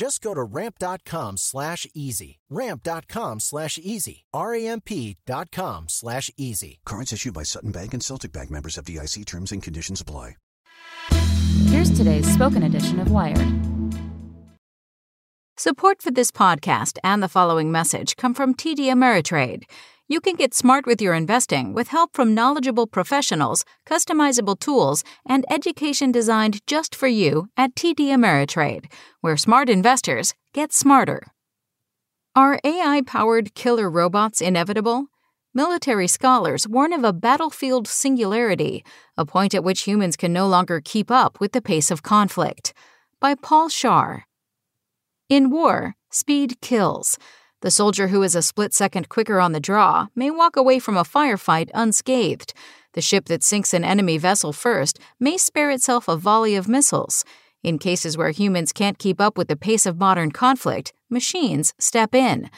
Just go to ramp.com slash easy. Ramp.com slash easy. R-A-M-P dot com slash easy. Cards issued by Sutton Bank and Celtic Bank members FDIC terms and conditions apply. Here's today's spoken edition of Wired. Support for this podcast and the following message come from TD Ameritrade. You can get smart with your investing with help from knowledgeable professionals, customizable tools, and education designed just for you at TD Ameritrade, where smart investors get smarter. Are AI powered killer robots inevitable? Military scholars warn of a battlefield singularity, a point at which humans can no longer keep up with the pace of conflict. By Paul Scharre. In war, speed kills. The soldier who is a split second quicker on the draw may walk away from a firefight unscathed. The ship that sinks an enemy vessel first may spare itself a volley of missiles. In cases where humans can't keep up with the pace of modern conflict, machines step in.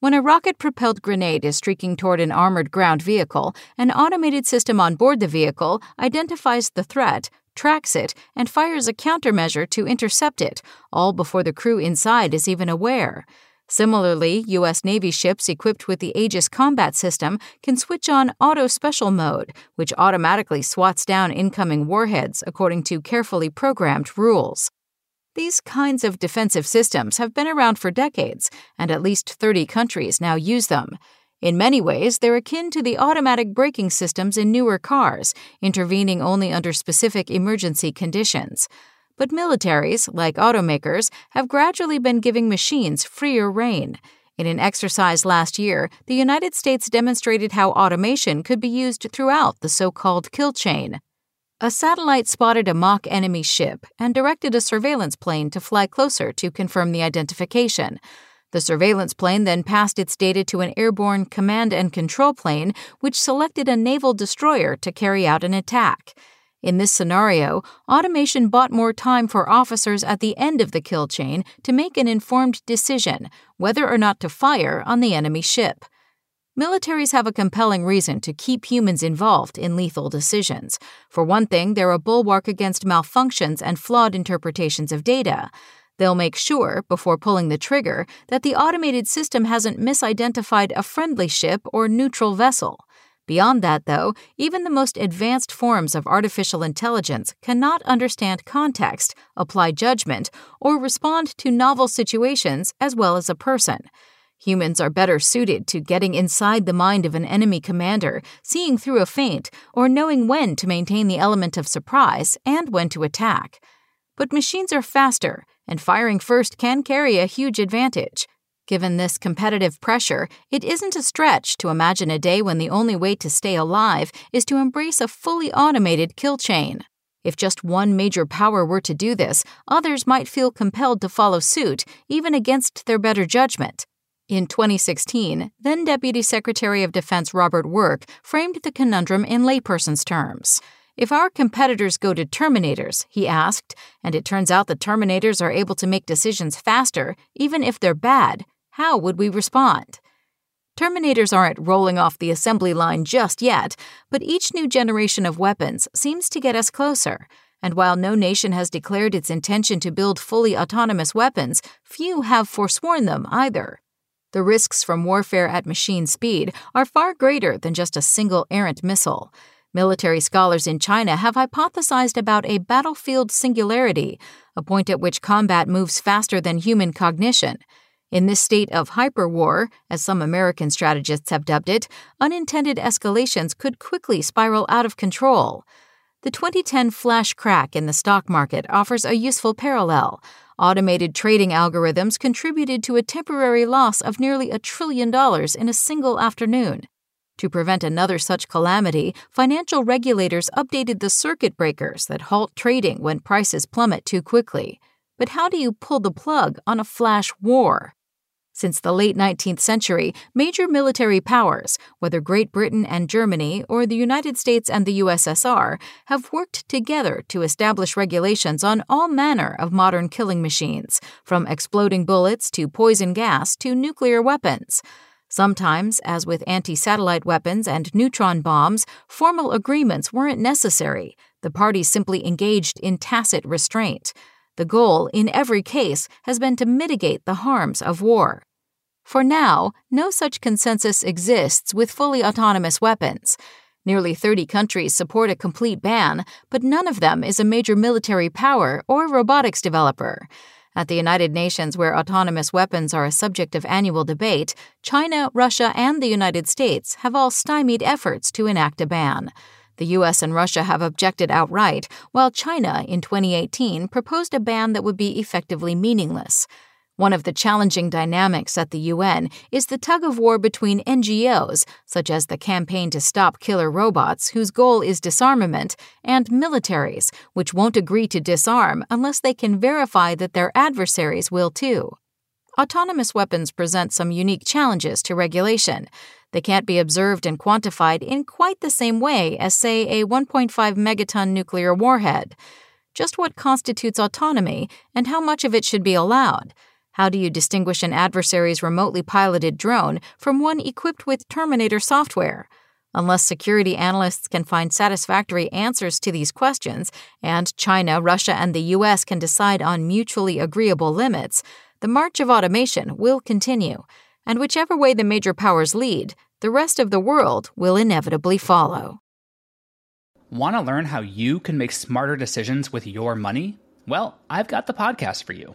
When a rocket propelled grenade is streaking toward an armored ground vehicle, an automated system on board the vehicle identifies the threat, tracks it, and fires a countermeasure to intercept it, all before the crew inside is even aware. Similarly, U.S. Navy ships equipped with the Aegis combat system can switch on auto special mode, which automatically swats down incoming warheads according to carefully programmed rules. These kinds of defensive systems have been around for decades, and at least 30 countries now use them. In many ways, they're akin to the automatic braking systems in newer cars, intervening only under specific emergency conditions but militaries, like automakers, have gradually been giving machines freer rein. In an exercise last year, the United States demonstrated how automation could be used throughout the so called kill chain. A satellite spotted a mock enemy ship and directed a surveillance plane to fly closer to confirm the identification. The surveillance plane then passed its data to an airborne command and control plane, which selected a naval destroyer to carry out an attack. In this scenario, automation bought more time for officers at the end of the kill chain to make an informed decision whether or not to fire on the enemy ship. Militaries have a compelling reason to keep humans involved in lethal decisions. For one thing, they're a bulwark against malfunctions and flawed interpretations of data. They'll make sure, before pulling the trigger, that the automated system hasn't misidentified a friendly ship or neutral vessel. Beyond that, though, even the most advanced forms of artificial intelligence cannot understand context, apply judgment, or respond to novel situations as well as a person. Humans are better suited to getting inside the mind of an enemy commander, seeing through a feint, or knowing when to maintain the element of surprise and when to attack. But machines are faster, and firing first can carry a huge advantage. Given this competitive pressure, it isn't a stretch to imagine a day when the only way to stay alive is to embrace a fully automated kill chain. If just one major power were to do this, others might feel compelled to follow suit, even against their better judgment. In 2016, then Deputy Secretary of Defense Robert Work framed the conundrum in layperson's terms. If our competitors go to Terminators, he asked, and it turns out the Terminators are able to make decisions faster, even if they're bad, how would we respond? Terminators aren't rolling off the assembly line just yet, but each new generation of weapons seems to get us closer. And while no nation has declared its intention to build fully autonomous weapons, few have forsworn them either. The risks from warfare at machine speed are far greater than just a single errant missile. Military scholars in China have hypothesized about a battlefield singularity, a point at which combat moves faster than human cognition. In this state of hyperwar, as some American strategists have dubbed it, unintended escalations could quickly spiral out of control. The 2010 flash crash in the stock market offers a useful parallel. Automated trading algorithms contributed to a temporary loss of nearly a trillion dollars in a single afternoon. To prevent another such calamity, financial regulators updated the circuit breakers that halt trading when prices plummet too quickly. But how do you pull the plug on a flash war? Since the late 19th century, major military powers, whether Great Britain and Germany or the United States and the USSR, have worked together to establish regulations on all manner of modern killing machines, from exploding bullets to poison gas to nuclear weapons. Sometimes, as with anti satellite weapons and neutron bombs, formal agreements weren't necessary. The parties simply engaged in tacit restraint. The goal, in every case, has been to mitigate the harms of war. For now, no such consensus exists with fully autonomous weapons. Nearly 30 countries support a complete ban, but none of them is a major military power or robotics developer. At the United Nations, where autonomous weapons are a subject of annual debate, China, Russia, and the United States have all stymied efforts to enact a ban. The US and Russia have objected outright, while China, in 2018, proposed a ban that would be effectively meaningless. One of the challenging dynamics at the UN is the tug of war between NGOs, such as the Campaign to Stop Killer Robots, whose goal is disarmament, and militaries, which won't agree to disarm unless they can verify that their adversaries will too. Autonomous weapons present some unique challenges to regulation. They can't be observed and quantified in quite the same way as, say, a 1.5 megaton nuclear warhead. Just what constitutes autonomy and how much of it should be allowed? How do you distinguish an adversary's remotely piloted drone from one equipped with Terminator software? Unless security analysts can find satisfactory answers to these questions, and China, Russia, and the US can decide on mutually agreeable limits, the march of automation will continue. And whichever way the major powers lead, the rest of the world will inevitably follow. Want to learn how you can make smarter decisions with your money? Well, I've got the podcast for you.